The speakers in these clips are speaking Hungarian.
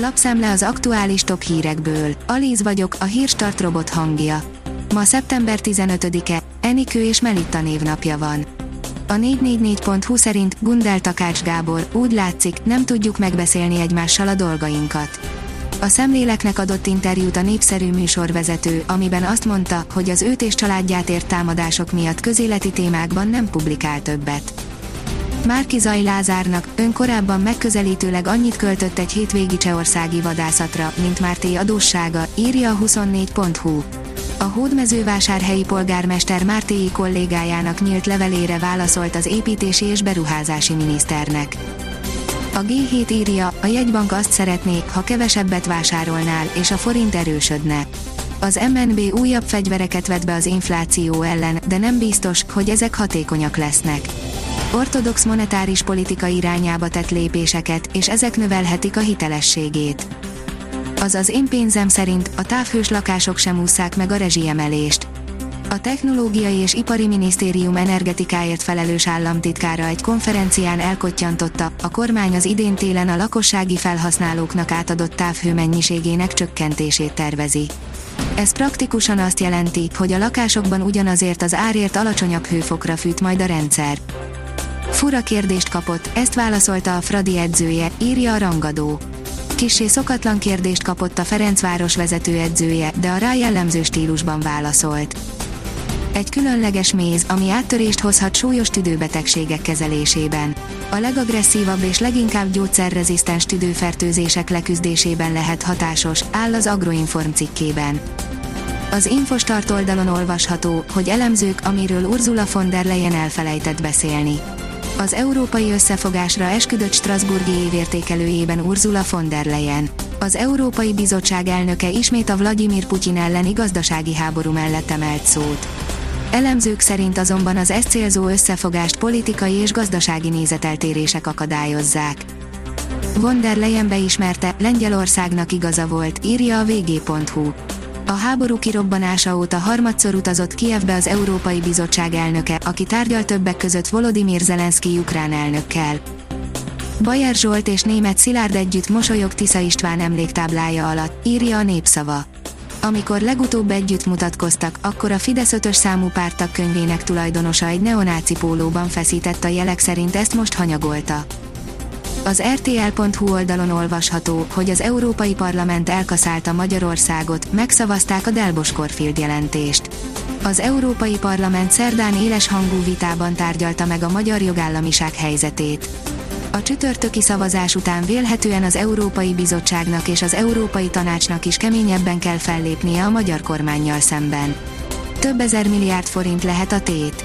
Lapszemle az aktuális top hírekből. Alíz vagyok, a hírstart robot hangja. Ma szeptember 15-e, Enikő és Melitta névnapja van. A 444.hu szerint Gundel Takács Gábor, úgy látszik, nem tudjuk megbeszélni egymással a dolgainkat. A szemléleknek adott interjút a népszerű műsorvezető, amiben azt mondta, hogy az őt és családját ért támadások miatt közéleti témákban nem publikál többet. Márki Zaj Lázárnak ön korábban megközelítőleg annyit költött egy hétvégi csehországi vadászatra, mint Márté adóssága, írja a 24.hu. A hódmezővásárhelyi polgármester Mártéi kollégájának nyílt levelére válaszolt az építési és beruházási miniszternek. A G7 írja, a jegybank azt szeretné, ha kevesebbet vásárolnál, és a forint erősödne. Az MNB újabb fegyvereket vet be az infláció ellen, de nem biztos, hogy ezek hatékonyak lesznek. Ortodox monetáris politika irányába tett lépéseket, és ezek növelhetik a hitelességét. Azaz én pénzem szerint a távhős lakások sem ússzák meg a rezsiemelést. A Technológiai és Ipari Minisztérium energetikáért felelős államtitkára egy konferencián elkottyantotta, a kormány az idén télen a lakossági felhasználóknak átadott távhő mennyiségének csökkentését tervezi. Ez praktikusan azt jelenti, hogy a lakásokban ugyanazért az árért alacsonyabb hőfokra fűt majd a rendszer. Fura kérdést kapott, ezt válaszolta a Fradi edzője, írja a rangadó. Kissé szokatlan kérdést kapott a Ferencváros vezetőedzője, de a rá jellemző stílusban válaszolt. Egy különleges méz, ami áttörést hozhat súlyos tüdőbetegségek kezelésében. A legagresszívabb és leginkább gyógyszerrezisztens tüdőfertőzések leküzdésében lehet hatásos, áll az Agroinform cikkében. Az Infostart oldalon olvasható, hogy elemzők, amiről Ursula von der Leyen elfelejtett beszélni. Az európai összefogásra esküdött Strasburgi évértékelőjében Ursula von der Leyen. Az Európai Bizottság elnöke ismét a Vladimir Putyin elleni gazdasági háború mellett emelt szót. Elemzők szerint azonban az ezt célzó összefogást politikai és gazdasági nézeteltérések akadályozzák. Von der Leyen beismerte, Lengyelországnak igaza volt, írja a vg.hu. A háború kirobbanása óta harmadszor utazott Kievbe az Európai Bizottság elnöke, aki tárgyal többek között Volodymyr Zelenszky ukrán elnökkel. Bajer Zsolt és német Szilárd együtt mosolyog Tisza István emléktáblája alatt, írja a népszava. Amikor legutóbb együtt mutatkoztak, akkor a Fidesz ötös számú pártak könyvének tulajdonosa egy neonáci pólóban feszített a jelek szerint ezt most hanyagolta. Az rtl.hu oldalon olvasható, hogy az Európai Parlament elkaszálta Magyarországot, megszavazták a Delbos Corfield jelentést. Az Európai Parlament szerdán éles hangú vitában tárgyalta meg a magyar jogállamiság helyzetét. A csütörtöki szavazás után vélhetően az Európai Bizottságnak és az Európai Tanácsnak is keményebben kell fellépnie a magyar kormányjal szemben. Több ezer milliárd forint lehet a tét.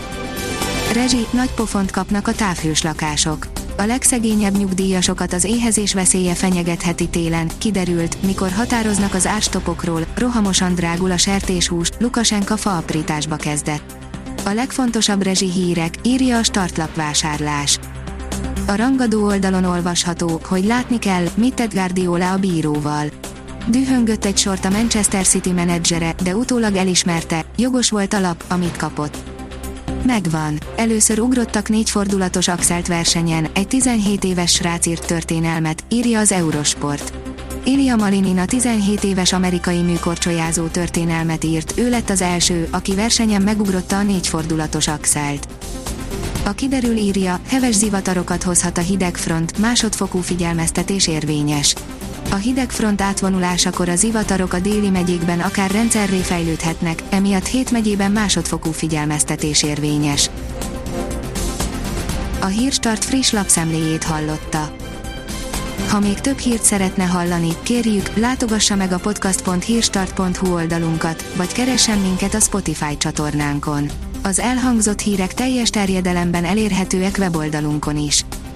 Rezsi, nagy pofont kapnak a távhős lakások. A legszegényebb nyugdíjasokat az éhezés veszélye fenyegetheti télen, kiderült, mikor határoznak az árstopokról, rohamosan drágul a sertéshús, Lukasenka faaprításba kezdett. A legfontosabb rezsi hírek, írja a startlap vásárlás. A rangadó oldalon olvasható, hogy látni kell, mit tett Guardiola a bíróval. Dühöngött egy sort a Manchester City menedzsere, de utólag elismerte, jogos volt a lap, amit kapott. Megvan. Először ugrottak négy fordulatos axelt versenyen, egy 17 éves srác írt történelmet, írja az Eurosport. Malinin a 17 éves amerikai műkorcsolyázó történelmet írt, ő lett az első, aki versenyen megugrotta a négy fordulatos axelt. A kiderül írja, heves zivatarokat hozhat a hidegfront, másodfokú figyelmeztetés érvényes. A hidegfront átvonulásakor az zivatarok a déli megyékben akár rendszerré fejlődhetnek, emiatt hét megyében másodfokú figyelmeztetés érvényes. A Hírstart friss lapszemléjét hallotta. Ha még több hírt szeretne hallani, kérjük, látogassa meg a podcast.hírstart.hu oldalunkat, vagy keressen minket a Spotify csatornánkon. Az elhangzott hírek teljes terjedelemben elérhetőek weboldalunkon is.